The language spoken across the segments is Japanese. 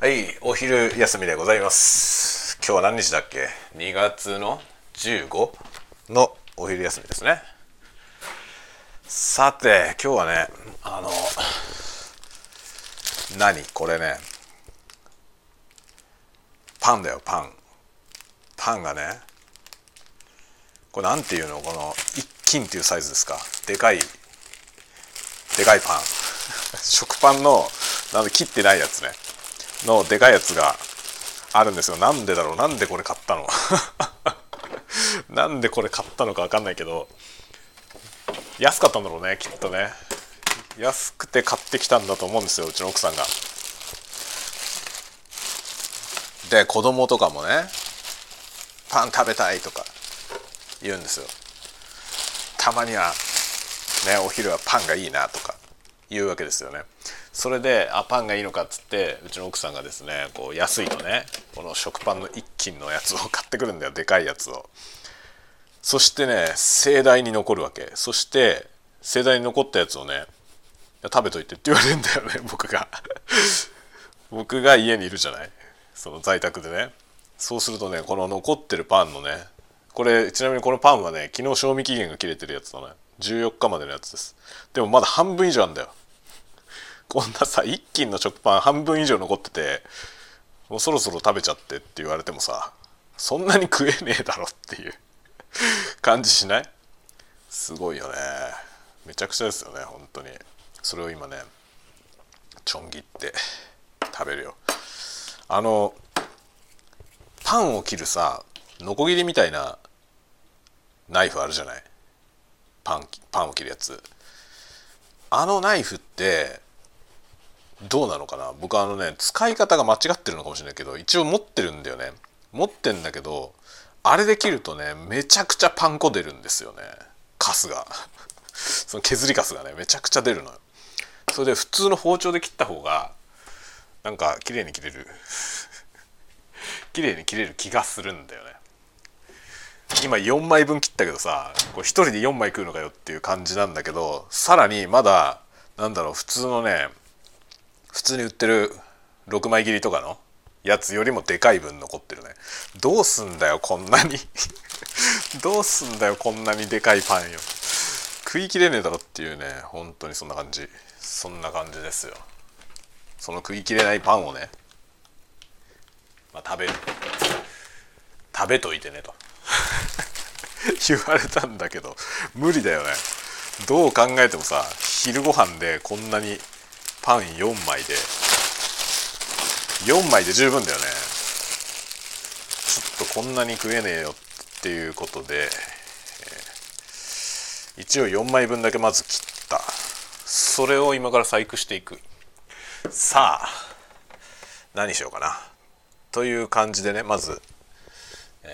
はいお昼休みでございます。今日は何日だっけ？2月の15のお昼休みですね。さて今日はねあの何？これね。パンだよパン。パンがねこれなんていうの？この一斤っていうサイズですか？でかいでかいパン。食パンのなんで切ってないやつね。のでかいやつがあるんですよ。なんでだろう？なんでこれ買ったの？なんでこれ買ったのか分かんないけど安かったんだろうねきっとね。安くて買ってきたんだと思うんですようちの奥さんが。で子供とかもねパン食べたいとか言うんですよ。たまにはねお昼はパンがいいなとか言うわけですよね。それであパンがいいのかっつってうちの奥さんがですねこう安いのねこの食パンの一斤のやつを買ってくるんだよでかいやつを。そしてね盛大に残るわけ。そして盛大に残ったやつをね食べといてって言われるんだよね 僕が。僕が家にいるじゃない。その在宅でね。そうするとねこの残ってるパンのねこれちなみにこのパンはね昨日賞味期限が切れてるやつだね14日までのやつです。でもまだ半分以上あるんだよ。こんなさ一斤の食パン半分以上残っててもうそろそろ食べちゃってって言われてもさそんなに食えねえだろっていう 感じしない？すごいよね。めちゃくちゃですよね本当に。それを今ねちょん切って食べるよ。あのパンを切るさノコギリみたいなナイフあるじゃない？パンパンを切るやつ。あのナイフってどうなのかな？僕あのね使い方が間違ってるのかもしれないけど一応持ってるんだよね。持ってんだけどあれで切るとねめちゃくちゃパン粉出るんですよね。カスが。その削りカスがねめちゃくちゃ出るのよ。それで普通の包丁で切った方がなんか綺麗に切れる。綺麗に切れる気がするんだよね。今4枚分切ったけどさこれ1人で4枚食うのかよっていう感じなんだけどさらにまだなんだろう普通のね普通に売ってる6枚切りとかのやつよりもでかい分残ってるね。どうすんだよこんなに。どうすんだよこんなにでかいパンよ。食い切れねえだろっていうね本当にそんな感じ。そんな感じですよ。その食い切れないパンをね、まあ、食べる。食べといてねと。言われたんだけど無理だよね。どう考えてもさ昼ご飯でこんなにパン4枚で。4枚で十分だよね。ちょっとこんなに食えねえよっていうことで、えー、一応4枚分だけまず切った。それを今から細工していく。さあ何しようかな。という感じでねまず、え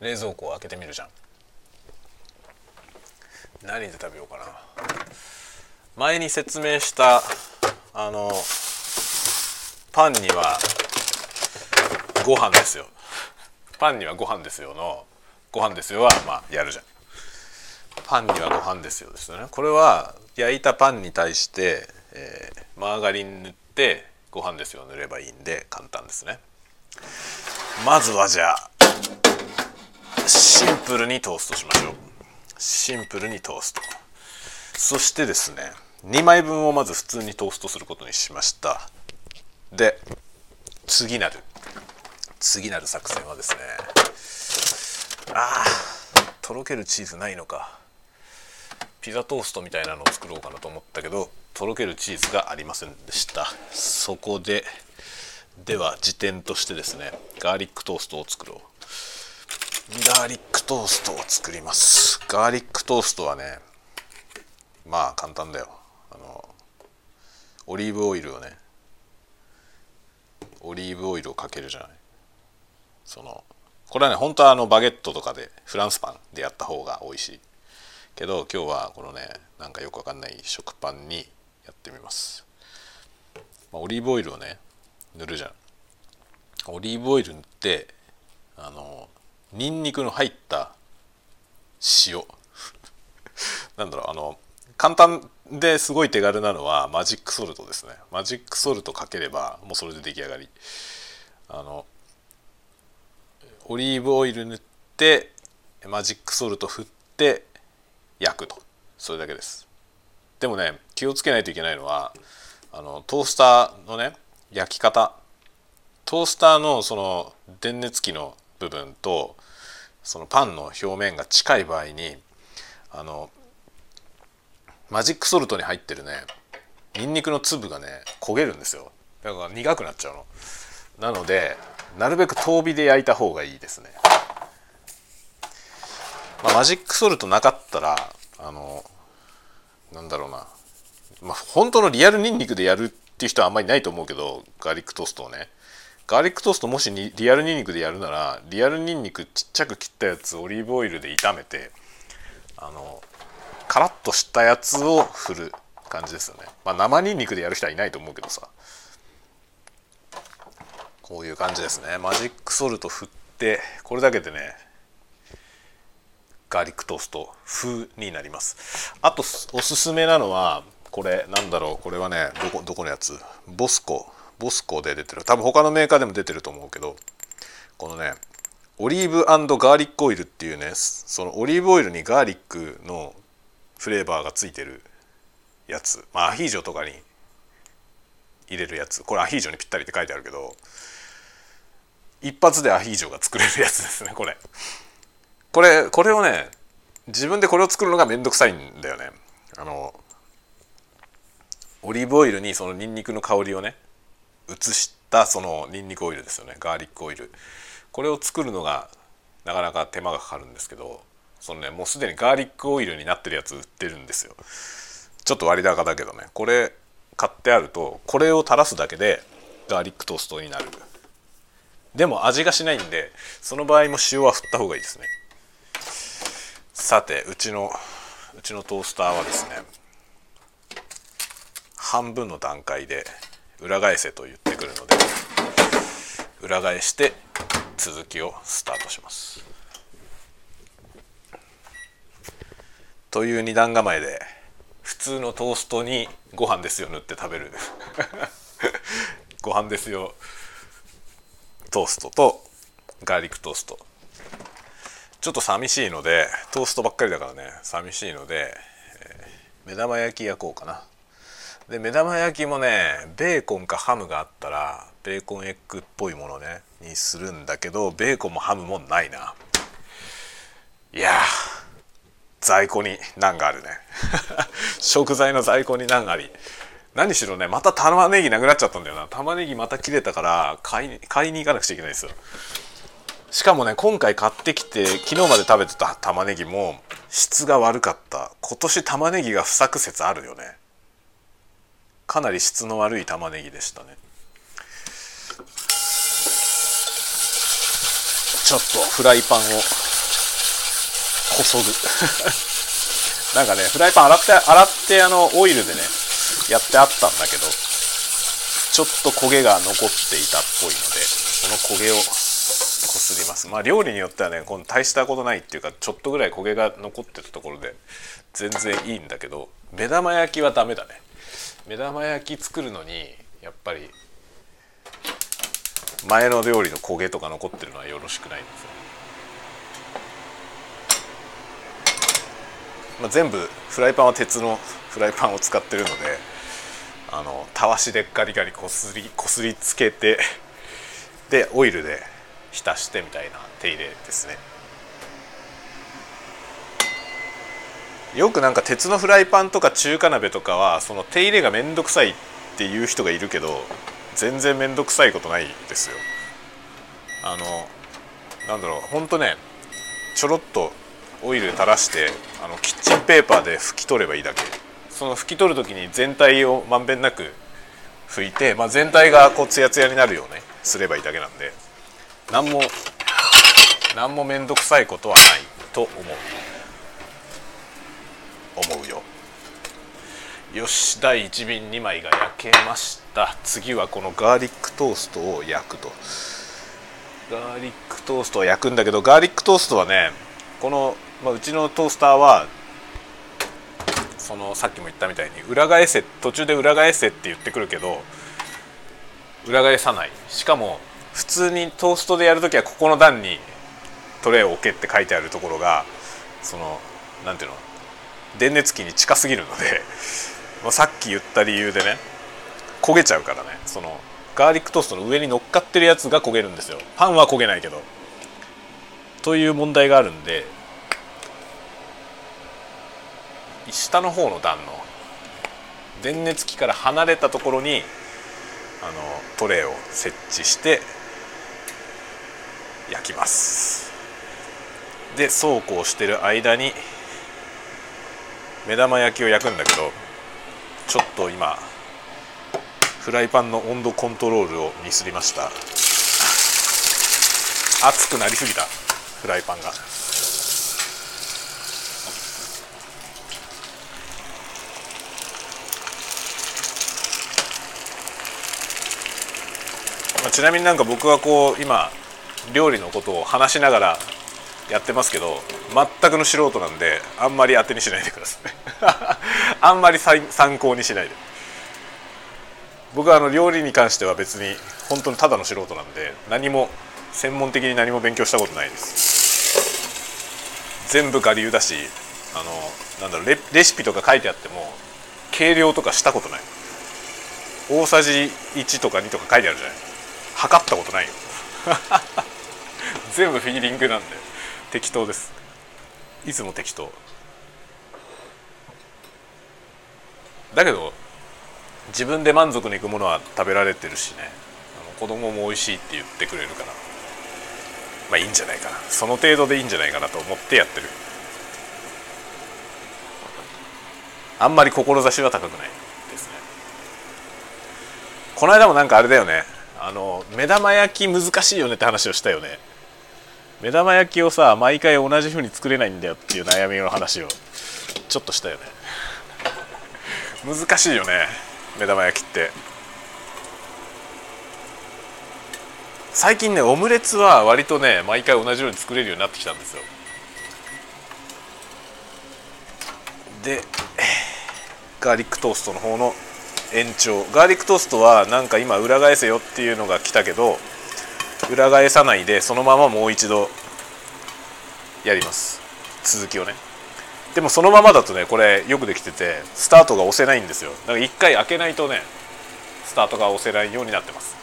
ー、冷蔵庫を開けてみるじゃん。何で食べようかな。前に説明したあのパンにはご飯ですよ。パンにはご飯ですよのご飯ですよはまあやるじゃん。パンにはご飯ですよですよね。これは焼いたパンに対して、えー、マーガリン塗ってご飯ですよ塗ればいいんで簡単ですね。まずはじゃあシンプルにトーストしましょう。シンプルにトースト。そしてですね2枚分をまず普通にトーストすることにしました。で次なる次なる作戦はですね。あーとろけるチーズないのか。ピザトーストみたいなのを作ろうかなと思ったけどとろけるチーズがありませんでした。そこででは時点としてですねガーリックトーストを作ろう。ガーリックトーストを作ります。ガーリックトーストはねまあ簡単だよ。オリーブオイルをねオリーブオイルをかけるじゃない。そのこれはね本当はあのバゲットとかでフランスパンでやった方が美味しい。けど今日はこのねなんかよくわかんない食パンにやってみます、まあ、オリーブオイルをね塗るじゃん。オリーブオイル塗ってあのニンニクの入った塩。なんだろうあの簡単ですごい手軽なのはマジックソルトですね。マジックソルトかければもうそれで出来上がり。あのオリーブオイル塗ってマジックソルト振って焼くと。それだけです。でもね気をつけないといけないのはあのトースターのね焼き方。トースターのその電熱器の部分とそのパンの表面が近い場合にあのマジックソルトに入ってるね。ニンニクの粒がね焦げるんですよ。だから苦くなっちゃうの。なのでなるべく遠火で焼いた方がいいですね、まあ、マジックソルトなかったらあのなんだろうな。まあ本当のリアルニンニクでやるっていう人はあんまりないと思うけどガーリックトーストをね。ガーリックトーストもしにリアルニンニクでやるならリアルニンニクちっちゃく切ったやつオリーブオイルで炒めてあのカラッとしたやつを振る感じですよね、まあ、生ニンニクでやる人はいないと思うけどさ。こういう感じですね。マジックソルト振ってこれだけでねガーリックトースト風になります。あとおすすめなのはこれなんだろう。これはねどこどこのやつ？ボスコ。ボスコで出てる。多分他のメーカーでも出てると思うけどこのねオリーブガーリックオイルっていうねそのオリーブオイルにガーリックのフレーバーがついてるやつ。まあアヒージョとかに入れるやつ。これアヒージョにぴったりって書いてあるけど一発でアヒージョが作れるやつですねこれ。これこれをね自分でこれを作るのがめんどくさいんだよね。あのオリーブオイルにそのニンニクの香りをね移したそのニンニクオイルですよね。ガーリックオイル。これを作るのがなかなか手間がかかるんですけどそのねもうすでにガーリックオイルになってるやつ売ってるんですよ。ちょっと割高だけどね。これ買ってあるとこれを垂らすだけでガーリックトーストになる。でも味がしないんでその場合も塩は振った方がいいですね。さてうちのうちのトースターはですね半分の段階で裏返せと言ってくるので裏返して続きをスタートします。という二段構えで普通のトーストにご飯ですよ塗って食べる。ご飯ですよ。トーストとガーリックトースト。ちょっと寂しいのでトーストばっかりだからね寂しいので、えー、目玉焼き焼こうかな。で目玉焼きもねベーコンかハムがあったらベーコンエッグっぽいものねにするんだけどベーコンもハムもないな。いや在庫に難があるね。食材の在庫に難があり。何しろねまた玉ねぎなくなっちゃったんだよな。玉ねぎまた切れたから買い買いに行かなくちゃいけないですよ。しかもね今回買ってきて昨日まで食べてた玉ねぎも質が悪かった。今年玉ねぎが不作説あるよね。かなり質の悪い玉ねぎでしたね。ちょっとフライパンをこそぐなんかねフライパン洗って洗ってあのオイルでねやってあったんだけどちょっと焦げが残っていたっぽいのでその焦げをこすります。まあ料理によってはねこの大したことないっていうかちょっとぐらい焦げが残ってるところで全然いいんだけど目玉焼きはダメだね。目玉焼き作るのにやっぱり前の料理の焦げとか残ってるのはよろしくないんですよ、まあ、全部フライパンは鉄のフライパンを使ってるのであのたわしでガリガリこすりこすりつけてでオイルで浸してみたいな手入れですね。よくなんか鉄のフライパンとか中華鍋とかはその手入れが面倒くさいっていう人がいるけど全然面倒くさいことないですよ。あのなんだろうほんとねちょろっとオイル垂らしてあのキッチンペーパーで拭き取ればいいだけ。その拭き取る時に全体をまんべんなく拭いて、まあ、全体がこうツヤツヤになるようねすればいいだけなんで。何も何も面倒くさいことはないと思う。思うよ。よし第1便2枚が焼けました。次はこのガーリックトーストを焼くと。ガーリックトーストを焼くんだけどガーリックトーストはねこの、まあ、うちのトースターはそのさっきも言ったみたいに裏返せ途中で裏返せって言ってくるけど裏返さない。しかも普通にトーストでやる時はここの段にトレーを置けって書いてあるところがその何ていうの電熱器に近すぎるので まさっき言った理由でね焦げちゃうからね。そのガーリックトーストの上に乗っかってるやつが焦げるんですよ。パンは焦げないけど。という問題があるんで下の方の段の電熱器から離れたところにあのトレーを設置して焼きます。でそうこうしてる間に目玉焼きを焼くんだけどちょっと今フライパンの温度コントロールをミスりました。熱くなりすぎた。フライパンが。まあ、ちなみになんか僕はこう今料理のことを話しながらやってますけど全くの素人なんであんまり当てにしないでください。あんまり参考にしないで。僕はあの料理に関しては別に本当にただの素人なんで何も専門的に何も勉強したことないです。全部我流だしあのなんだろうレレシピとか書いてあっても計量とかしたことない。大さじ1とか2とか書いてあるじゃない。測ったことないよ。全部フィーリングなんで。適当です。いつも適当。だけど自分で満足のいくものは食べられてるしね。子供も美味しいって言ってくれるから。まあいいんじゃないかな。その程度でいいんじゃないかなと思ってやってる。あんまり志は高くないですね。この間もなんかあれだよね。あの目玉焼き難しいよねって話をしたよね。目玉焼きをさ毎回同じ風に作れないんだよっていう悩みの話をちょっとしたよね。難しいよね目玉焼きって。最近ねオムレツは割とね毎回同じように作れるようになってきたんですよ。でガーリックトーストの方の延長。ガーリックトーストはなんか今裏返せよっていうのが来たけど裏返さないでそのままもう一度やります。続きをね。でもそのままだとねこれよくできててスタートが押せないんですよ。だから一回開けないとねスタートが押せないようになってます。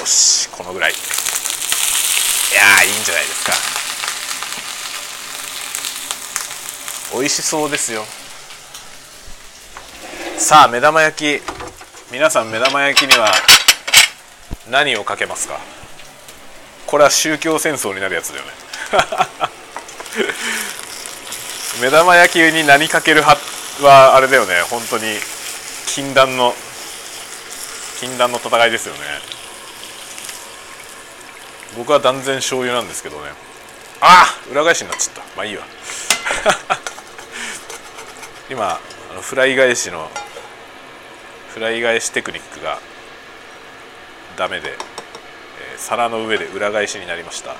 よしこのぐらい。いやいいんじゃないですか。美味しそうですよ。さあ目玉焼き。皆さん目玉焼きには何をかけますか？これは宗教戦争になるやつだよね。目玉焼きに何かける派はあれだよね。本当に禁断の禁断の戦いですよね。僕は断然醤油なんですけどね。ああ裏返しになっちゃった。まあいいわ。今あのフライ返しのフライ返しテクニックがダメで、えー、皿の上で裏返しになりました。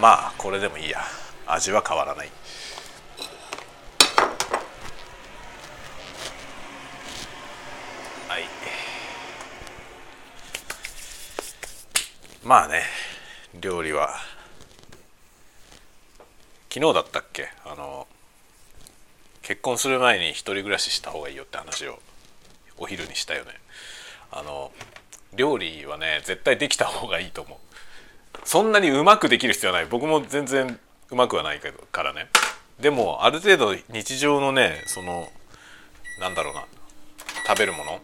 まあこれでもいいや。味は変わらない。はい。まあね料理は昨日だったっけ？あの結婚する前に一人暮らしした方がいいよって話をお昼にしたよね。あの料理はね絶対できた方がいいと思う。そんなにうまくできる必要はない。僕も全然うまくはないけどからね。でもある程度日常のねそのなんだろうな食べるもの。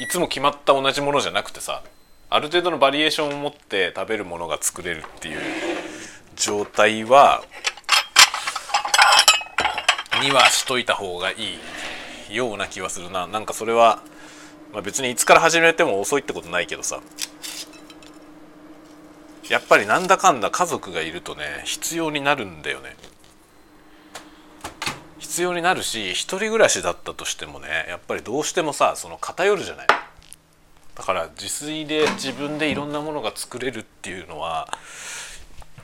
いつも決まった同じものじゃなくてさある程度のバリエーションを持って食べるものが作れるっていう状態はにはしといた方がいい。ような気はするな。なんかそれは、まあ、別にいつから始めても遅いってことないけどさ。やっぱりなんだかんだ家族がいるとね必要になるんだよね。必要になるし一人暮らしだったとしてもねやっぱりどうしてもさその偏るじゃない。だから自炊で自分でいろんなものが作れるっていうのは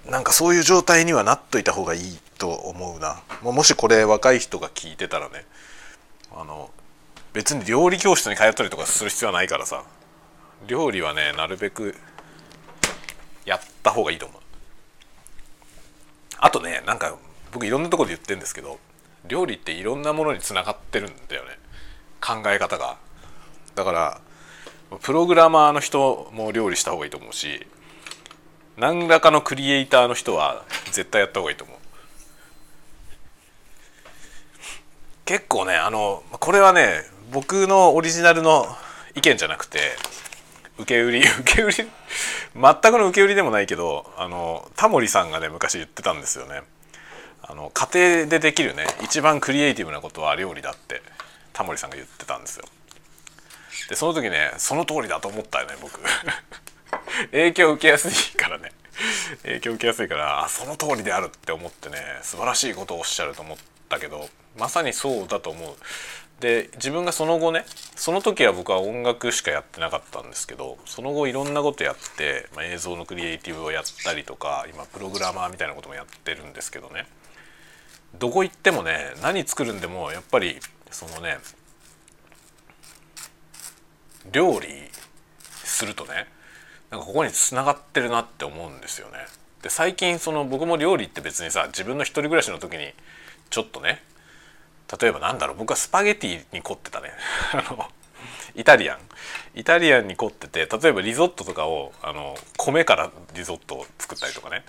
なんかそういう状態にはなっといた方がいいと思うな。もしこれ若い人が聞いてたらね。あの別に料理教室に通ったりとかする必要はないからさ。料理はねなるべくやった方がいいと思う。あとねなんか僕いろんなとこで言ってるんですけど料理っていろんなものにつながってるんだよね。考え方が。だからプログラマーの人も料理した方がいいと思うし何らかのクリエイターの人は絶対やった方がいいと思う。結構ねあのこれはね僕のオリジナルの意見じゃなくて受け売り 受け売り全くの受け売りでもないけどあのタモリさんがね昔言ってたんですよね。あの家庭でできるね一番クリエイティブなことは料理だってタモリさんが言ってたんですよ。でその時ねその通りだと思ったよね僕。影響受けやすいからね。影響受けやすいからあその通りであるって思ってね素晴らしいことをおっしゃると思って。たけどまさにそうだと思うで自分がその後ねその時は僕は音楽しかやってなかったんですけどその後いろんなことやって、まあ、映像のクリエイティブをやったりとか今プログラマーみたいなこともやってるんですけどねどこ行ってもね何作るんでもやっぱりそのね料理するとねなんかここにつながってるなって思うんですよね。で最近その僕も料理って別にさ自分の一人暮らしの時にちょっとね例えばなんだろう僕はスパゲティに凝ってたね。あのイタリアン。イタリアンに凝ってて例えばリゾットとかをあの米からリゾットを作ったりとかね。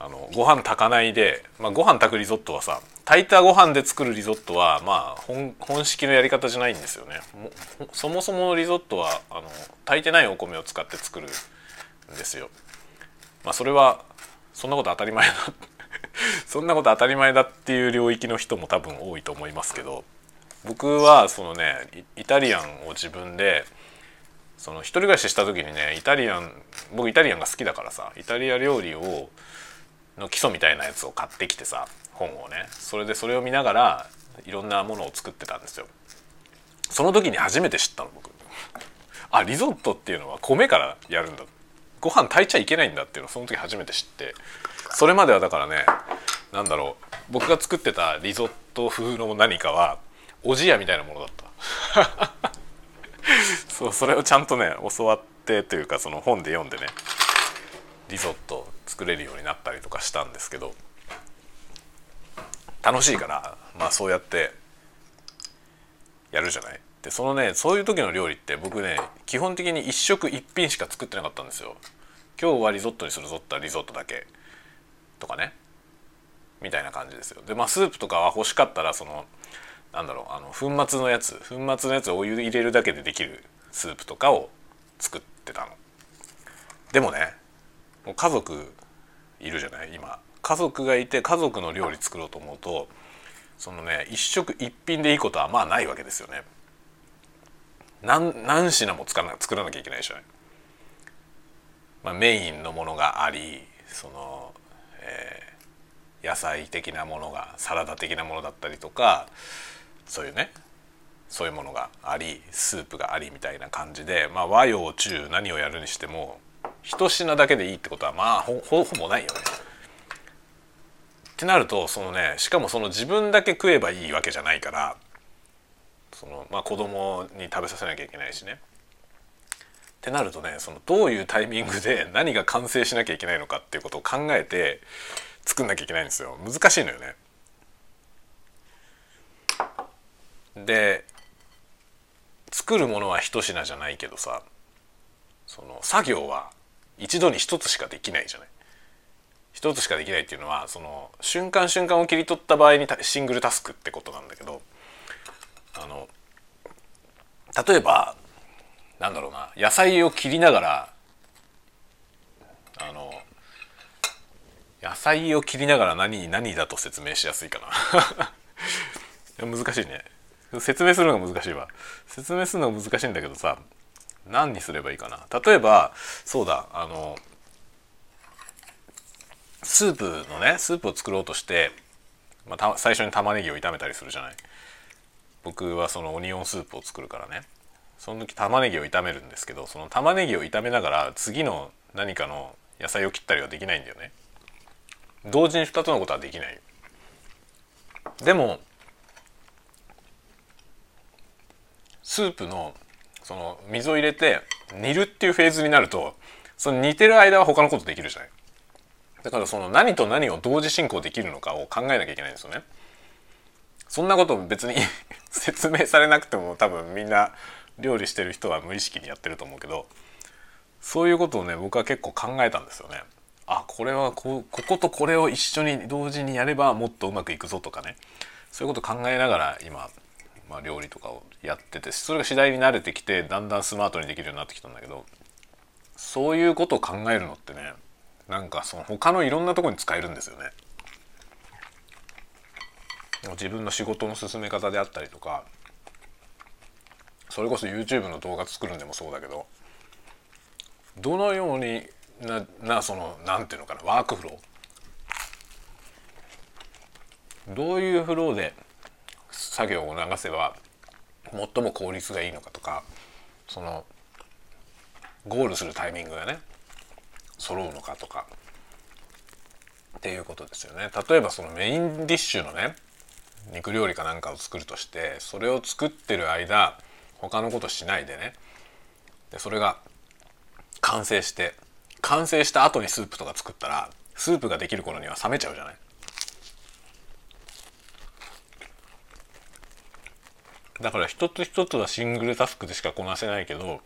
あのご飯炊かないで、まあ、ご飯炊くリゾットはさ炊いたご飯で作るリゾットはまあ本本式のやり方じゃないんですよね。そもそものリゾットはあの炊いてないお米を使って作るんですよ。まあそれはそんなこと当たり前だ。そんなこと当たり前だっていう領域の人も多分多いと思いますけど僕はそのねイタリアンを自分でその一人暮らしした時にねイタリアン僕イタリアンが好きだからさイタリア料理をの基礎みたいなやつを買ってきてさ本をね。それでそれを見ながらいろんなものを作ってたんですよ。その時に初めて知ったの僕。あリゾットっていうのは米からやるんだ。ご飯炊いちゃいけないんだっていうのをその時初めて知って。それまではだからね何だろう僕が作ってたリゾット風の何かはおじやみたいなものだった。そうそれをちゃんとね教わってというかその本で読んでねリゾット作れるようになったりとかしたんですけど楽しいからまあそうやってやるじゃない？でそのねそういう時の料理って僕ね基本的に一食一品しか作ってなかったんですよ。今日はリゾットにするぞったらリゾットだけ。とかね。みたいな感じですよ。でまあスープとかは欲しかったらそのなんだろうあの粉末のやつ。粉末のやつをお湯入れるだけでできるスープとかを作ってたの。でもねもう家族いるじゃない？今。家族がいて家族の料理作ろうと思うとそのね一食一品でいいことはまあないわけですよね。何何品も作らな作らなきゃいけないでしょ、ね、まあ、メインのものがありその、えー、野菜的なものがサラダ的なものだったりとかそういうねそういうものがありスープがありみたいな感じで、まあ、和洋中何をやるにしても一品だけでいいってことはまあほほぼないよね。ってなるとそのねしかもその自分だけ食えばいいわけじゃないからその、まあ、子供に食べさせなきゃいけないしね。ってなるとねそのどういうタイミングで何が完成しなきゃいけないのかっていうことを考えて作んなきゃいけないんですよ難しいのよね。で作るものは一品じゃないけどさその作業は一度に一つしかできないじゃない。一つしかできないっていうのはその瞬間瞬間を切り取った場合にシングルタスクってことなんだけどあの例えばなんだろうな野菜を切りながらあの野菜を切りながら何何だと説明しやすいかな。難しいね。説明するのが難しいわ。説明するのが難しいんだけどさ何にすればいいかな。例えばそうだあのスープのねスープを作ろうとして、まあ、最初に玉ねぎを炒めたりするじゃない。僕はそのオニオンスープを作るからね。その時玉ねぎを炒めるんですけどその玉ねぎを炒めながら次の何かの野菜を切ったりはできないんだよね。同時に2つのことはできない。でもスープのその水を入れて煮るっていうフェーズになるとその煮てる間は他のことできるじゃない。だからその何と何を同時進行できるのかを考えなきゃいけないんですよね。そんなこと別に 説明されなくても多分みんな料理してる人は無意識にやってると思うけどそういうことをね僕は結構考えたんですよね。あこれはここことこれを一緒に同時にやればもっとうまくいくぞとかねそういうこと考えながら今、まあ、料理とかをやっててそれが次第に慣れてきてだんだんスマートにできるようになってきたんだけどそういうことを考えるのってねなんかその他のいろんなとこに使えるんですよね。自分の仕事の進め方であったりとかそれこそ YouTube の動画作るんでもそうだけどどのようにななそのなんていうのかなワークフロー？どういうフローで作業を流せば最も効率がいいのかとかそのゴールするタイミングがね揃うのかとかっていうことですよね。例えばそのメインディッシュのね肉料理かなんかを作るとしてそれを作ってる間他のことしないでね。でそれが完成して完成した後にスープとか作ったらスープができる頃には冷めちゃうじゃない。だから一つ一つはシングルタスクでしかこなせないけど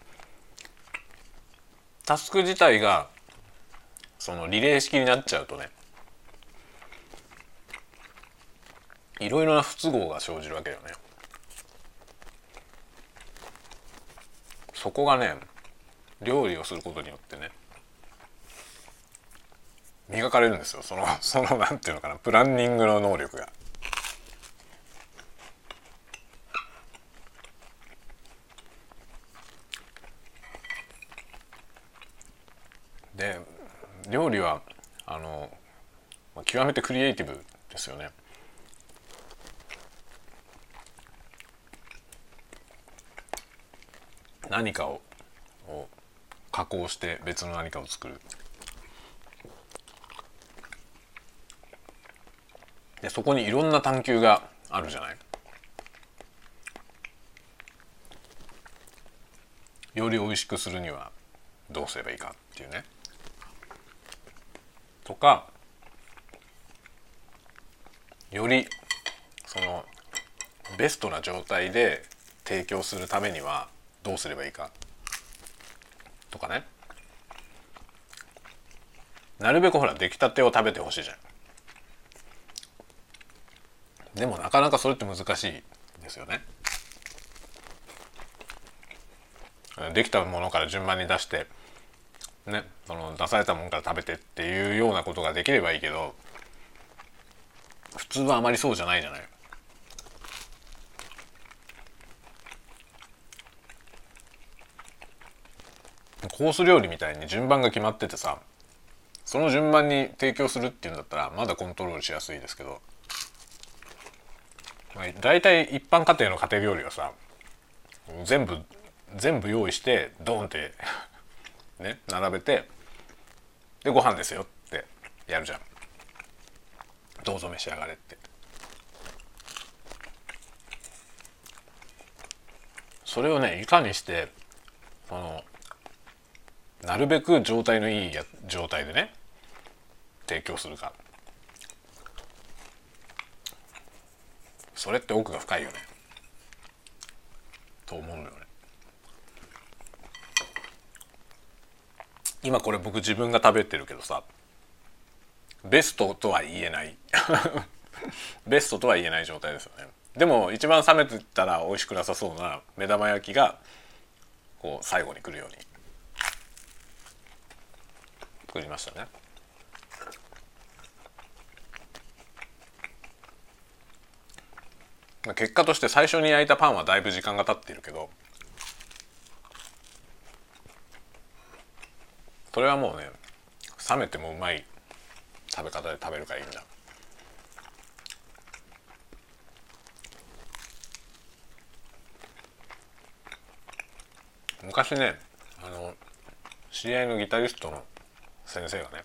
タスク自体がそのリレー式になっちゃうとねいろいろな不都合が生じるわけよね。そこがね料理をすることによってね磨かれるんですよその そのなんていうのかなプランニングの能力が。で料理はあの極めてクリエイティブですよね。何かをを加工して別の何かを作る。でそこにいろんな探求があるじゃない。より美味しくするにはどうすればいいかっていうね。とかよりそのベストな状態で提供するためにはどうすればいいか。とかね。なるべくほら出来たてを食べてほしいじゃん。でもなかなかそれって難しいですよね。できたものから順番に出してねその出されたものから食べてっていうようなことができればいいけど普通はあまりそうじゃないじゃない。コース料理みたいに順番が決まっててさその順番に提供するっていうんだったらまだコントロールしやすいですけど、まあ、大体一般家庭の家庭料理はさ全部全部用意してドーンって ね並べてでご飯ですよってやるじゃん。どうぞ召し上がれって。それをねいかにしてそのなるべく状態のいいや状態でね提供するか。それって奥が深いよね。と思うのよね。今これ僕自分が食べてるけどさベストとは言えない。ベストとは言えない状態ですよね。でも一番冷めてたら美味しくなさそうな目玉焼きがこう最後に来るように。作りましたね。結果として最初に焼いたパンはだいぶ時間が経っているけどそれはもうね冷めてもうまい食べ方で食べるからいいんだ。昔ねあの知り合いのギタリストの先生がね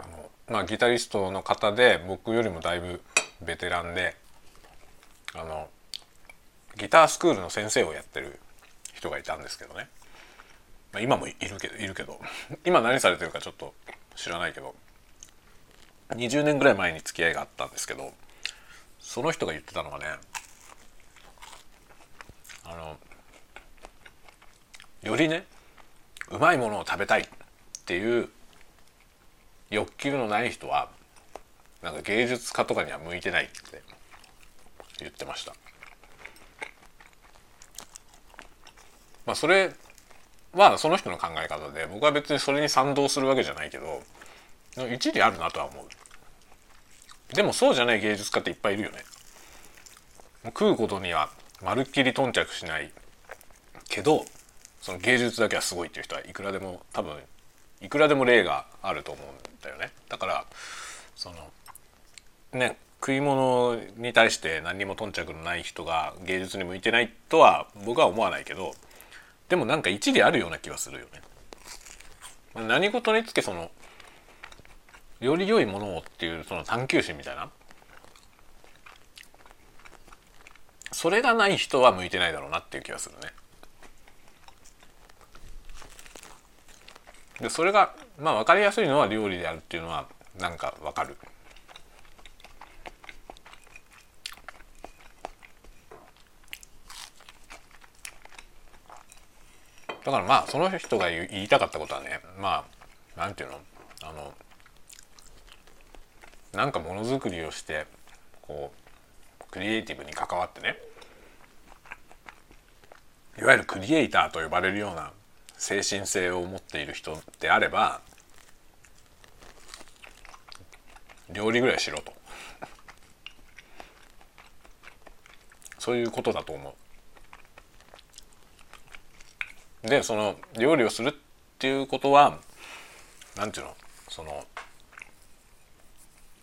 あのまあ、ギタリストの方で僕よりもだいぶベテランであのギタースクールの先生をやってる人がいたんですけどね、まあ、今もいるけどいるけど今何されてるかちょっと知らないけど20年ぐらい前に付き合いがあったんですけどその人が言ってたのがねあのよりねうまいものを食べたいっていう欲求のない人はなんか芸術家とかには向いてないって言ってました。まあそれはその人の考え方で僕は別にそれに賛同するわけじゃないけど一理あるなとは思う。でもそうじゃない芸術家っていっぱいいるよね。食うことにはまるっきり頓着しないけどその芸術だけはすごいっていう人はいくらでも多分いくらでも例があると思うんだよねだからそのね食い物に対して何にも頓着のない人が芸術に向いてないとは僕は思わないけどでもなんか一理あるような気はするよね。何事につけそのより良いものをっていうその探求心みたいなそれがない人は向いてないだろうなっていう気がするね。でそれがまあ分かりやすいのは料理であるっていうのはなんか分かる。だからまあその人が言いたかったことはねまあなんていうの？あのなんかものづくりをしてこうクリエイティブに関わってねいわゆるクリエイターと呼ばれるような精神性を持っている人であれば料理ぐらいしろとそういうことだと思う。でその料理をするっていうことは何ていうの？その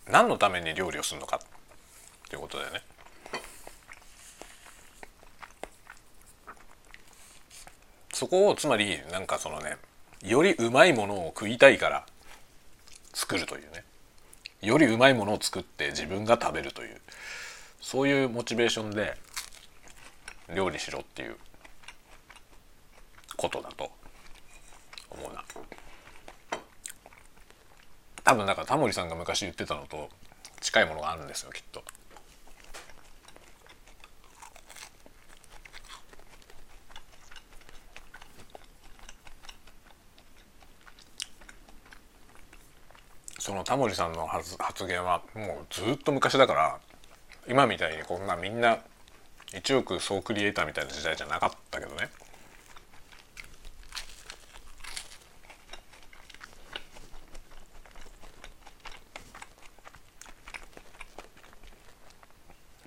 何のために料理をするのかっていうことだよね。そこをつまりなんかそのねよりうまいものを食いたいから作るというね。よりうまいものを作って自分が食べるという。そういうモチベーションで料理しろっていうことだと思うな。多分だからタモリさんが昔言ってたのと近いものがあるんですよきっと。そのタモリさんの発言はもうずっと昔だから今みたいにこんなみんな1億総クリエイターみたいな時代じゃなかったけどね。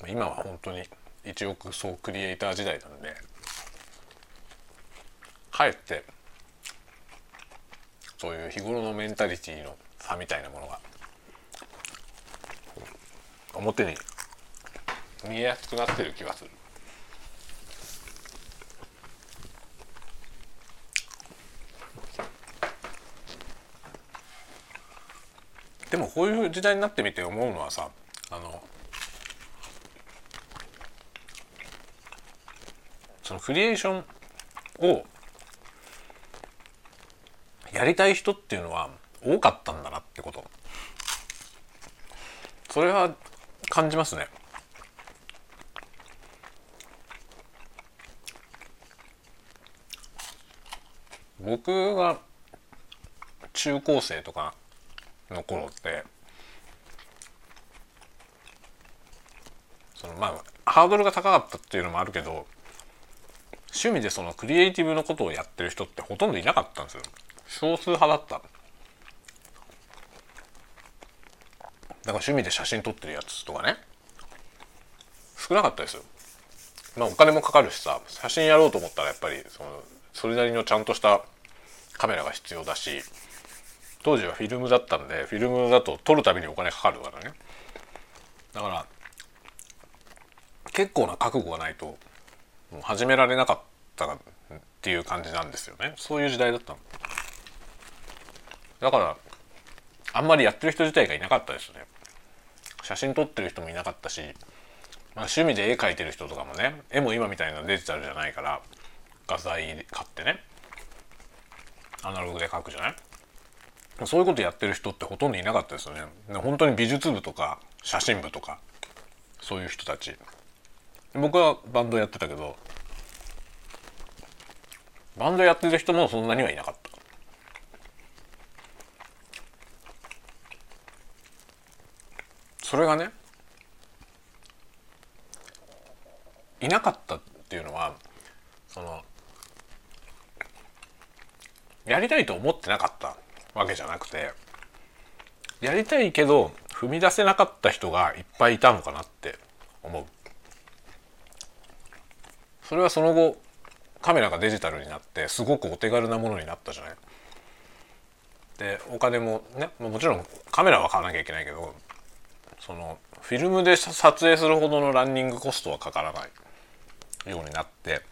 今は本当に1億総クリエイター時代なんでかえってそういう日頃のメンタリティーの差みたいなものが表に見えやすくなってる気がする。でもこういう時代になってみて思うのはさあのそのクリエーションをやりたい人っていうのは多かったんだなってこと。それは感じますね。僕が中高生とかの頃ってそのまあハードルが高かったっていうのもあるけど趣味でそのクリエイティブのことをやってる人ってほとんどいなかったんですよ。少数派だった。だか趣味で写真撮ってるやつとかね。少なかったですよ。まあお金もかかるしさ写真やろうと思ったらやっぱりそのそれなりのちゃんとしたカメラが必要だし当時はフィルムだったんでフィルムだと撮るたびにお金かかるからね。だから結構な覚悟がないともう始められなかったっていう感じなんですよね。そういう時代だったの。だからあんまりやってる人自体がいなかったですね。写真撮ってる人もいなかったし、まあ、趣味で絵描いてる人とかもね絵も今みたいなデジタルじゃないから画材買ってねアナログで描くじゃない？そういうことやってる人ってほとんどいなかったですよね。本当に美術部とか写真部とかそういう人たち。僕はバンドやってたけどバンドやってる人もそんなにはいなかっそれがねいなかったっていうのはそのやりたいと思ってなかったわけじゃなくてやりたいけど踏み出せなかった人がいっぱいいたのかなって思う。それはその後カメラがデジタルになってすごくお手軽なものになったじゃない。でお金もねもちろんカメラは買わなきゃいけないけどそのフィルムで撮影するほどのランニングコストはかからないようになって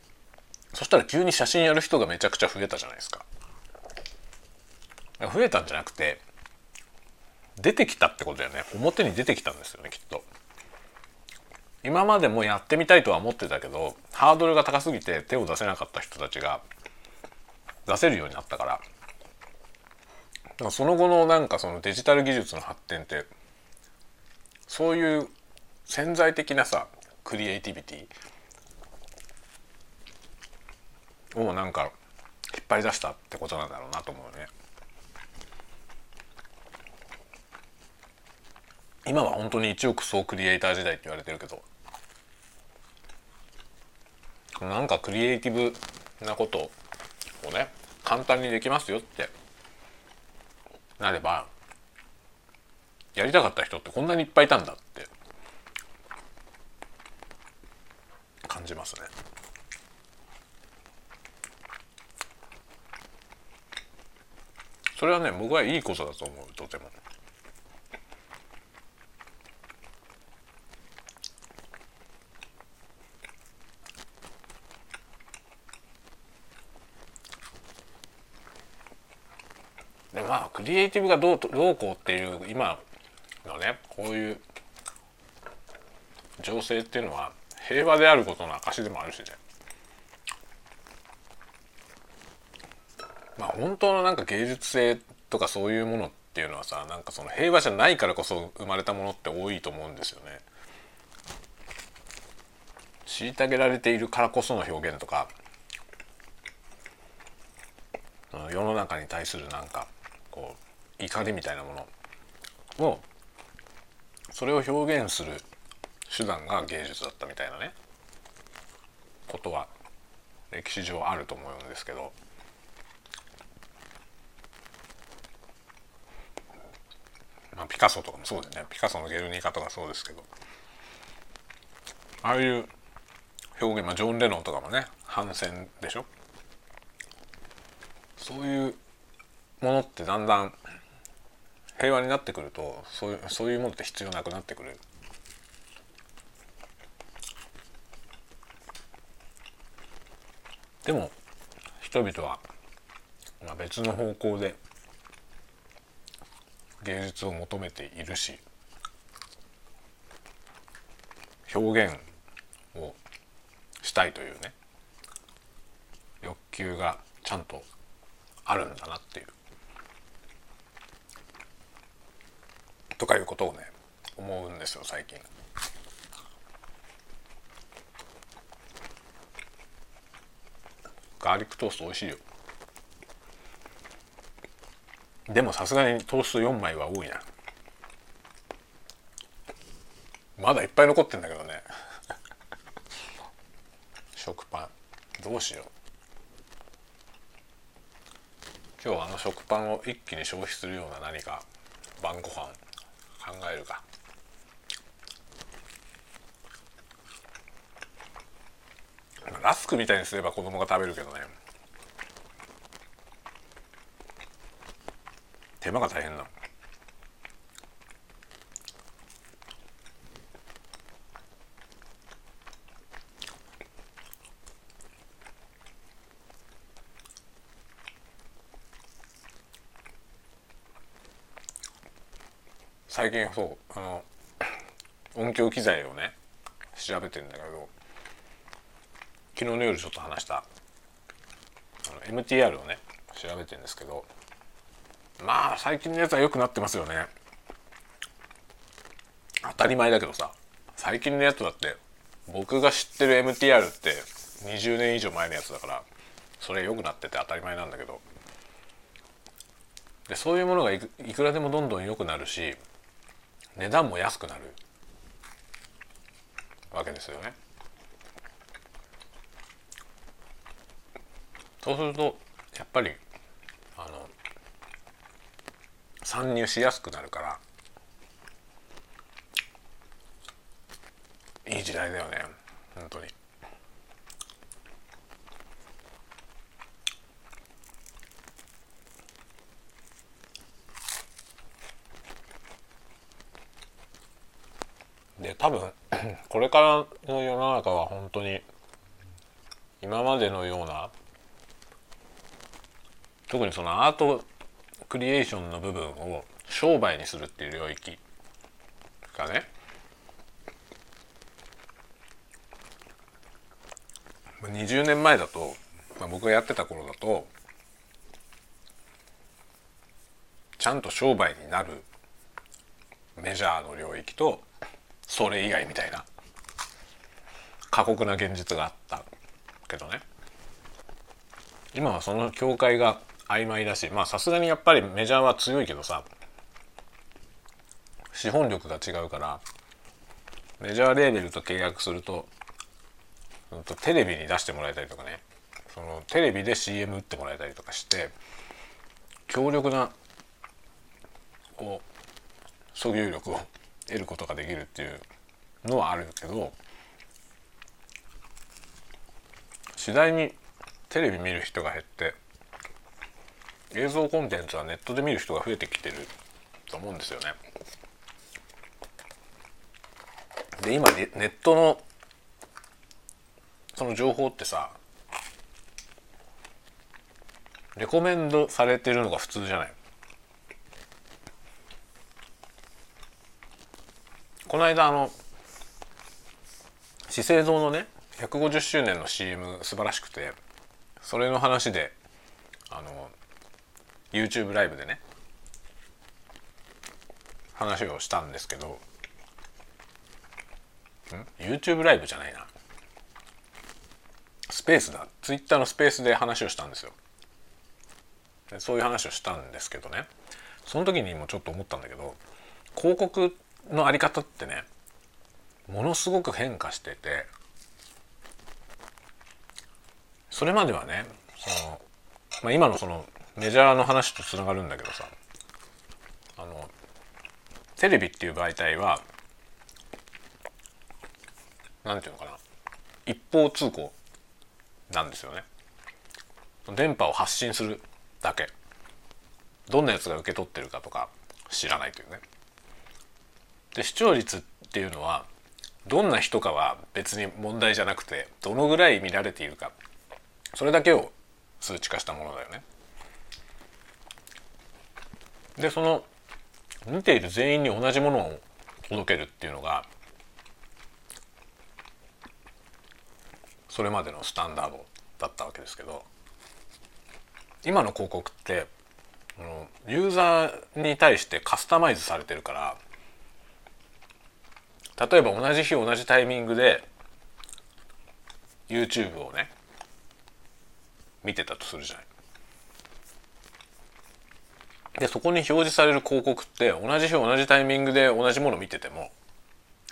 そしたら急に写真やる人がめちゃくちゃ増えたじゃないですか。増えたんじゃなくて出てきたってことだよね。表に出てきたんですよねきっと。今までもやってみたいとは思ってたけどハードルが高すぎて手を出せなかった人たちが出せるようになったから。その後のなんかそのデジタル技術の発展ってそういう潜在的なさクリエイティビティをなんか引っ張り出したってことなんだろうなと思うね。今は本当に一億総クリエイター時代って言われてるけどなんかクリエイティブなことをね簡単にできますよってなればやりたかった人ってこんなにいっぱいいたんだって感じますね。それはね僕はいいことだと思うとても。でまあクリエイティブがどうどうこうっていう今ねこういう情勢っていうのは平和であることの証でもあるしねまあ本当のなんか芸術性とかそういうものっていうのはさなんかその平和じゃないからこそ生まれたものって多いと思うんですよね。虐げられているからこその表現とか世の中に対するなんかこう怒りみたいなものをそれを表現する手段が芸術だったみたいなね。ことは歴史上あると思うんですけど。まあピカソとかもそうですね。ピカソの「ゲルニカ」とかそうですけど。ああいう表現まあジョン・レノンとかもね反戦でしょ。そういうものってだんだん平和になってくるとそういうそういうものって必要なくなってくる。でも人々は、まあ、別の方向で芸術を求めているし表現をしたいというね欲求がちゃんとあるんだなっていうとかいうことをね思うんですよ最近。ガーリックトースト美味しいよ。でもさすがにトースト4枚は多いな。まだいっぱい残ってんだけどね。食パン。どうしよう。今日あの食パンを一気に消費するような何か晩ご飯。考えるか。ラスクみたいにすれば子供が食べるけどね。手間が大変なの。最近そうあの音響機材をね調べてんだけど昨日の夜ちょっと話したあの MTR をね調べてんですけどまあ最近のやつは良くなってますよね。当たり前だけどさ最近のやつだって僕が知ってる MTR って20年以上前のやつだからそれ良くなってて当たり前なんだけどでそういうものがいくいくらでもどんどん良くなるし値段も安くなるわけですよね。そうするとやっぱりあの参入しやすくなるからいい時代だよね本当に。で多分 これからの世の中は本当に今までのような特にそのアートクリエーションの部分を商売にするっていう領域がね20年前だと、まあ、僕がやってた頃だとちゃんと商売になるメジャーの領域とそれ以外みたいな。過酷な現実があったけどね。今はその境界が曖昧だしまあさすがにやっぱりメジャーは強いけどさ資本力が違うからメジャーレーベルと契約するとテレビに出してもらえたりとかね。そのテレビで CM 打ってもらえたりとかして強力なこう訴求力を得ることができるっていうのはあるけど次第にテレビ見る人が減って映像コンテンツはネットで見る人が増えてきてると思うんですよね。で今ネットのその情報ってさレコメンドされてるのが普通じゃない？この間あの資生堂のね150周年の CM 素晴らしくてそれの話であの YouTube ライブでね話をしたんですけどん？YouTube ライブじゃないな。スペースだ。Twitter のスペースで話をしたんですよ。そういう話をしたんですけどね。その時にもちょっと思ったんだけど広告のあり方ってねものすごく変化しててそれまではねその、まあ、今のそのメジャーの話とつながるんだけどさあのテレビっていう媒体はなんていうのかな一方通行なんですよね。電波を発信するだけ。どんなやつが受け取ってるかとか知らないというね。で視聴率っていうのはどんな人かは別に問題じゃなくてどのぐらい見られているかそれだけを数値化したものだよね。でその見ている全員に同じものを届けるっていうのがそれまでのスタンダードだったわけですけど今の広告ってユーザーに対してカスタマイズされてるから例えば同じ日同じタイミングで YouTube をね見てたとするじゃない。でそこに表示される広告って同じ日同じタイミングで同じもの見てても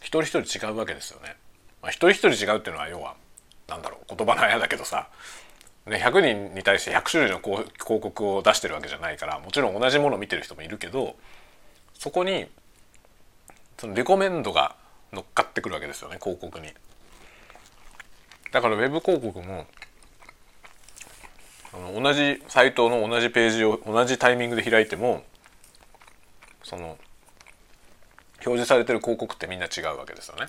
一人一人違うわけですよね。まあ、一人一人違うっていうのは要はなんだろう言葉のあやだけどさ、ね、100人に対して100種類の広告を出してるわけじゃないからもちろん同じものを見てる人もいるけどそこにそのレコメンドが乗っかってくるわけですよね広告に。だからウェブ広告もあの同じサイトの同じページを同じタイミングで開いてもその表示されてる広告ってみんな違うわけですよね。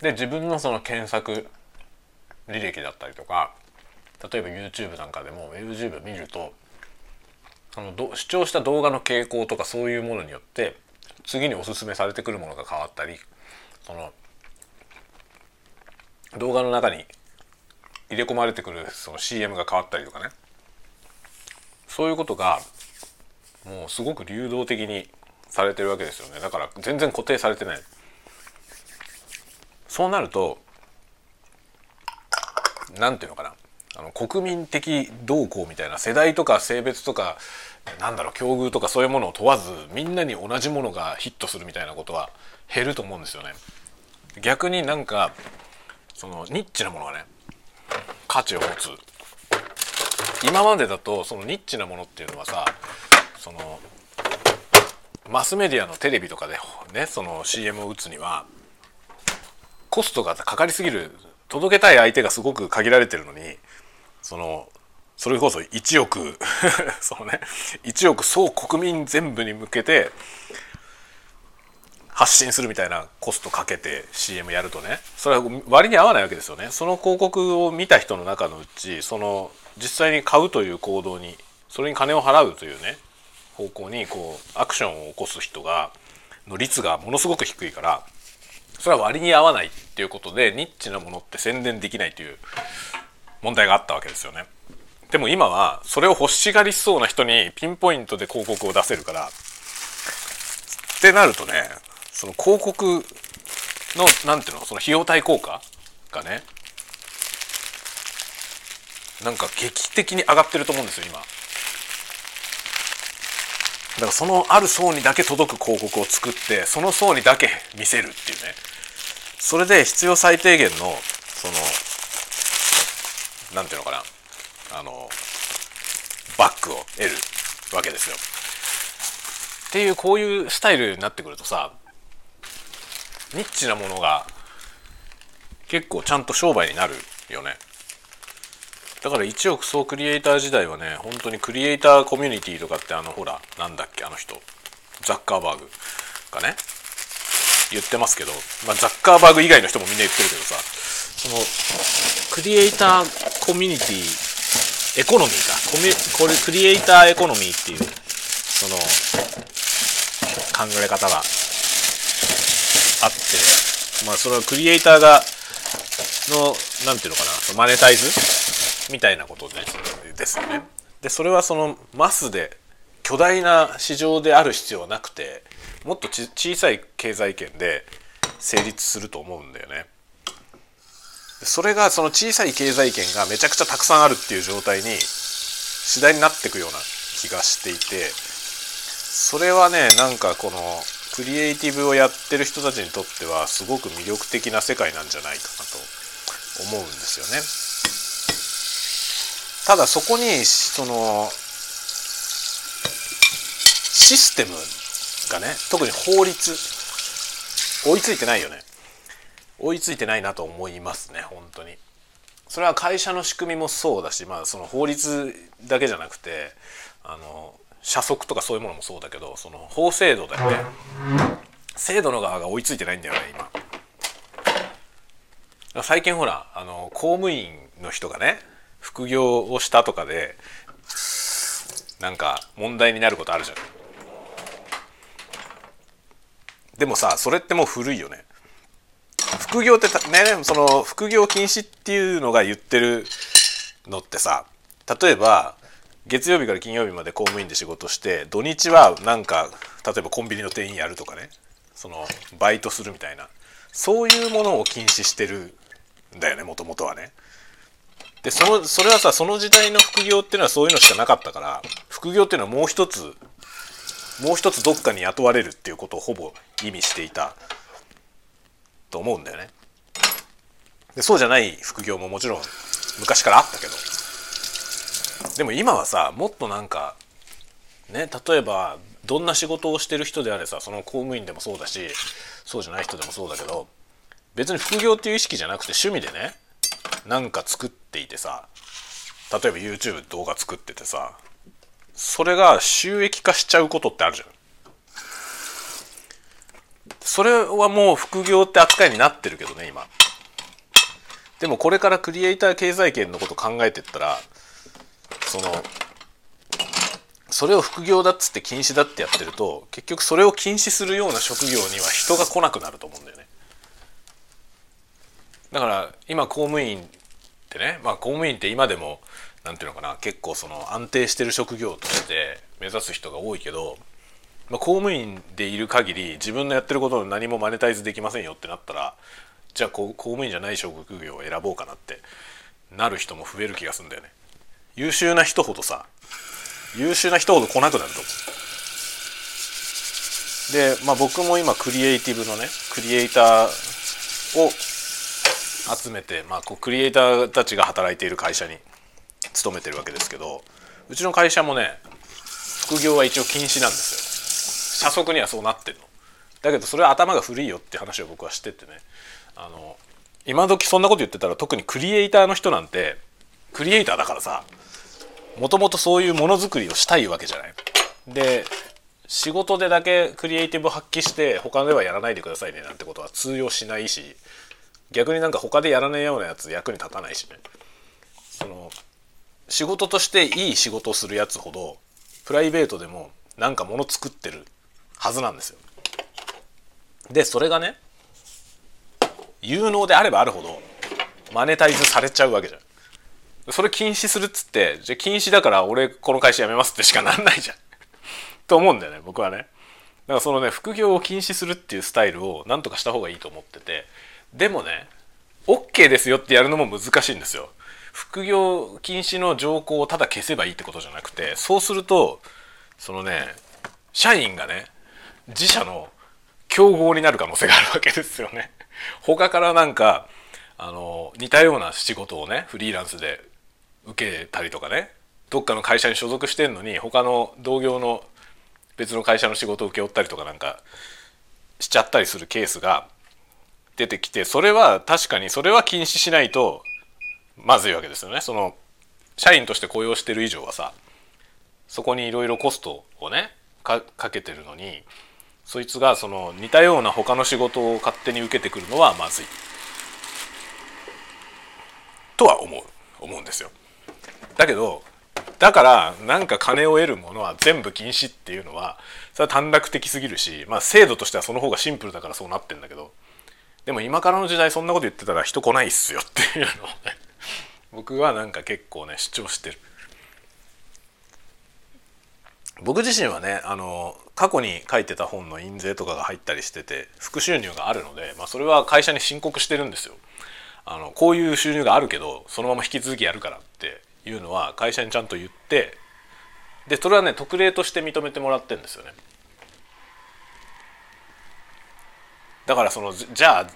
で自分のその検索履歴だったりとか例えば YouTube なんかでも YouTube 見るとその視聴した動画の傾向とかそういうものによって次におすすめされてくるものが変わったりその動画の中に入れ込まれてくるその CM が変わったりとかね。そういうことがもうすごく流動的にされてるわけですよね。だから全然固定されてない。そうなると何ていうのかな。あの国民的動向みたいな世代とか性別とかなんだろう境遇とかそういうものを問わずみんなに同じものがヒットするみたいなことは減ると思うんですよね。逆になんかそのニッチなものがね価値を持つ今までだとそのニッチなものっていうのはさそのマスメディアのテレビとかでねその CM を打つにはコストがかかりすぎる届けたい相手がすごく限られてるのにそのそれこそ1億 そのね。1億総国民全部に向けて発信するみたいなコストかけて CM やるとね。それは割に合わないわけですよね。その広告を見た人の中のうちその実際に買うという行動にそれに金を払うというね方向にこうアクションを起こす人がの率がものすごく低いからそれは割に合わないっていうことでニッチなものって宣伝できないという問題があったわけですよね。でも今はそれを欲しがりそうな人にピンポイントで広告を出せるからってなるとねその広告の何ていうのその費用対効果がねなんか劇的に上がってると思うんですよ今。だからそのある層にだけ届く広告を作ってその層にだけ見せるっていうねそれで必要最低限のその何て言うのかなあのバックを得るわけですよ。っていうこういうスタイルになってくるとさニッチなものが結構ちゃんと商売になるよね。だから1億総クリエイター時代はね本当にクリエイターコミュニティとかってあのほらなんだっけあの人ザッカーバーグがね言ってますけど、まあ、ザッカーバーグ以外の人もみんな言ってるけどさそのクリエイターコミュニティエコノミーかコミこれクリエイターエコノミーっていうその考え方があってまあそれはクリエイターがの何ていうのかなマネタイズみたいなことですよね。でそれはそのマスで巨大な市場である必要はなくてもっと小さい経済圏で成立すると思うんだよね。それがその小さい経済圏がめちゃくちゃたくさんあるっていう状態に次第になっていくような気がしていてそれはねなんかこのクリエイティブをやってる人たちにとってはすごく魅力的な世界なんじゃないかなと思うんですよね。ただそこにそのシステムがね特に法律追いついてないよね追いついてないなと思いますね本当に。それは会社の仕組みもそうだしまあその法律だけじゃなくてあの社則とかそういうものもそうだけどその法制度だよね。制度の側が追いついてないんだよね今。最近ほらあの公務員の人がね副業をしたとかでなんか問題になることあるじゃん。でもさそれってもう古いよね副業ってねその副業禁止っていうのが言ってるのってさ例えば月曜日から金曜日まで公務員で仕事して土日はなんか例えばコンビニの店員やるとかね。そのバイトするみたいな。そういうものを禁止してるんだよねもともとはね。でそのそれはさその時代の副業っていうのはそういうのしかなかったから副業っていうのはもう一つもう一つどっかに雇われるっていうことをほぼ意味していた。と思うんだよね。でそうじゃない副業ももちろん昔からあったけどでも今はさもっとなんかね例えばどんな仕事をしてる人であれさその公務員でもそうだしそうじゃない人でもそうだけど別に副業っていう意識じゃなくて趣味でねなんか作っていてさ例えば YouTube 動画作っててさそれが収益化しちゃうことってあるじゃん。それはもう副業って扱いになってるけどね今。でもこれからクリエイター経済圏のこと考えてったらそのそれを副業だっつって禁止だってやってると結局それを禁止するような職業には人が来なくなると思うんだよねだから今公務員ってねまあ公務員って今でも何ていうのかな結構その安定してる職業として目指す人が多いけど、まあ、公務員でいる限り自分のやってることを何もマネタイズできませんよってなったらじゃあ公務員じゃない職業を選ぼうかなってなる人も増える気がするんだよね。優秀な人ほどさ優秀な人ほど来なくなると思う。でまあ僕も今クリエイティブのねクリエイターを集めて、まあ、こうクリエイターたちが働いている会社に勤めてるわけですけどうちの会社もね副業は一応禁止なんですよ。社則にはそうなってるの。だけどそれは頭が古いよって話を僕はしててね。あの今時そんなこと言ってたら特にクリエイターの人なんてクリエイターだからさもともとそういうものづくりをしたいわけじゃない。で仕事でだけクリエイティブ発揮して他ではやらないでくださいねなんてことは通用しないし逆になんか他でやらないようなやつ役に立たないしね。その仕事としていい仕事をするやつほどプライベートでもなんか物作ってるはずなんですよ。でそれがね有能であればあるほどマネタイズされちゃうわけじゃん。それ禁止するっつってじゃ禁止だから俺この会社辞めますってしかなんないじゃん。と思うんだよね僕はね。だからそのね副業を禁止するっていうスタイルをなんとかした方がいいと思っててでもね OK ですよってやるのも難しいんですよ。副業禁止の条項をただ消せばいいってことじゃなくてそうするとそのね社員がね自社の競合になる可能性があるわけですよね。他からなんかあの似たような仕事をねフリーランスで受けたりとかねどっかの会社に所属してんのに他の同業の別の会社の仕事を請け負ったりとかなんかしちゃったりするケースが出てきてそれは確かにそれは禁止しないとまずいわけですよね。その社員として雇用してる以上はさそこにいろいろコストをねかけてるのにそいつがその似たような他の仕事を勝手に受けてくるのはまずいとは思う思うんですよ。だけどだからなんか金を得るものは全部禁止っていうのはそれは短絡的すぎるしまあ制度としてはその方がシンプルだからそうなってんだけどでも今からの時代そんなこと言ってたら人来ないっすよっていうのを 僕はなんか結構ね主張してる。僕自身はねあの過去に書いてた本の印税とかが入ったりしてて副収入があるので、まあ、それは会社に申告してるんですよ。あのこういう収入があるけどそのまま引き続きやるからっていうのは会社にちゃんと言ってでそれはね特例として認めてもらってるんですよね。だからそのじゃあ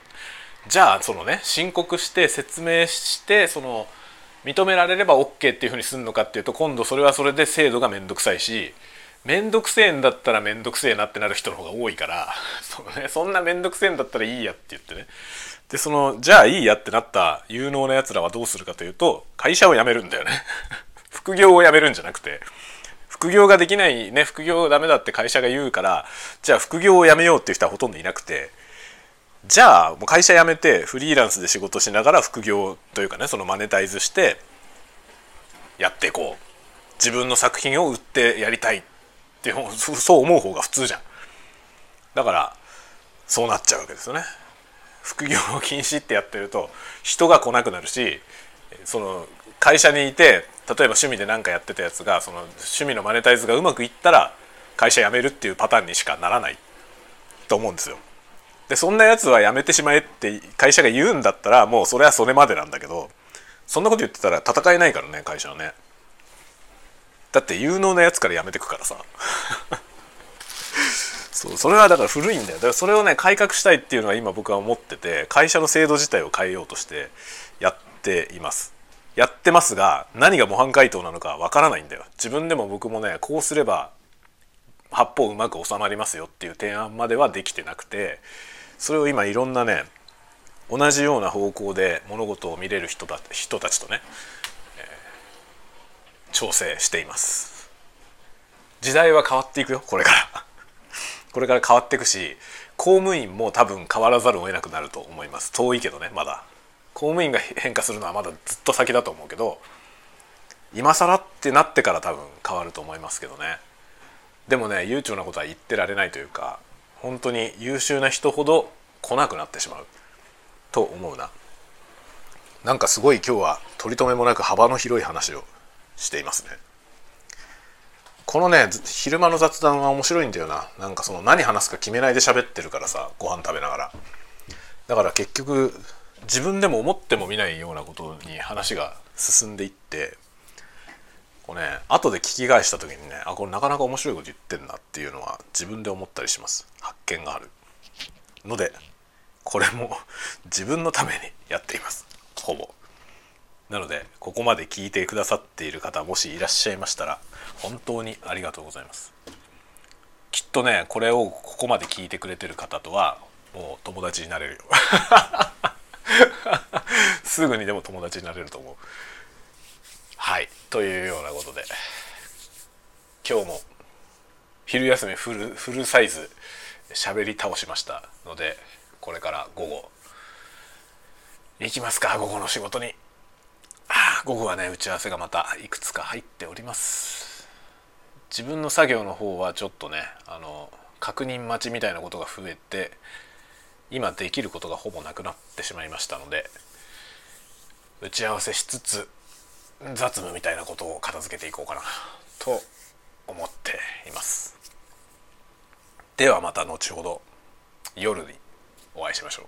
じゃあそのね申告して説明してその認められれば OK っていうふうにするのかっていうと今度それはそれで制度が面倒くさいし面倒くせえんだったら面倒くせえなってなる人の方が多いからそ,、ね、そんな面倒くせえんだったらいいやって言ってね。でそのじゃあいいやってなった有能なやつらはどうするかというと会社を辞めるんだよね。副業を辞めるんじゃなくて副業ができないね副業ダメだって会社が言うからじゃあ副業を辞めようっていう人はほとんどいなくてじゃあもう会社辞めてフリーランスで仕事しながら副業というかねそのマネタイズしてやっていこう。自分の作品を売ってやりたい。ってそう思う方が普通じゃん。だからそうなっちゃうわけですよね。副業を禁止ってやってると人が来なくなるしその会社にいて例えば趣味で何かやってたやつがその趣味のマネタイズがうまくいったら会社辞めるっていうパターンにしかならない。と思うんですよ。でそんなやつはやめてしまえって会社が言うんだったらもうそれはそれまでなんだけどそんなこと言ってたら戦えないからね会社はね。だって有能なやつから辞めてくからさ。そうそれはだから古いんだよ。だからそれをね改革したいっていうのは今僕は思ってて会社の制度自体を変えようとしてやっています。やってますが何が模範解答なのかわからないんだよ。自分でも僕もねこうすれば八方うまく収まりますよっていう提案まではできてなくてそれを今いろんなね同じような方向で物事を見れる人だ人たちとね、調整しています。時代は変わっていくよこれから。これから変わっていくし公務員も多分変わらざるを得なくなると思います。遠いけどねまだ。公務員が変化するのはまだずっと先だと思うけど今更ってなってから多分変わると思いますけどね。でもね悠長なことは言ってられないというか本当に優秀な人ほど来なくなってしまう。と思うな。なんかすごい今日は取り留めもなく幅の広い話をしていますね。このね昼間の雑談は面白いんだよな。なんかその何話すか決めないで喋ってるからさご飯食べながら。だから結局自分でも思ってもみないようなことに話が進んでいってこうね後で聞き返した時にねあこれなかなか面白いこと言ってんなっていうのは自分で思ったりします。発見がある。のでこれも自分のためにやっています。ほぼ。なのでここまで聞いてくださっている方もしいらっしゃいましたら本当にありがとうございます。きっとねこれをここまで聞いてくれてる方とはもう友達になれるよ。すぐにでも友達になれると思う。はい。というようなことで今日も昼休みフルフルサイズ喋り倒しましたのでこれから午後行きますか午後の仕事に。午後はね打ち合わせがまたいくつか入っております。自分の作業の方はちょっとねあの確認待ちみたいなことが増えて今できることがほぼなくなってしまいましたので打ち合わせしつつ雑務みたいなことを片付けていこうかなと思っています。ではまた後ほど夜にお会いしましょう。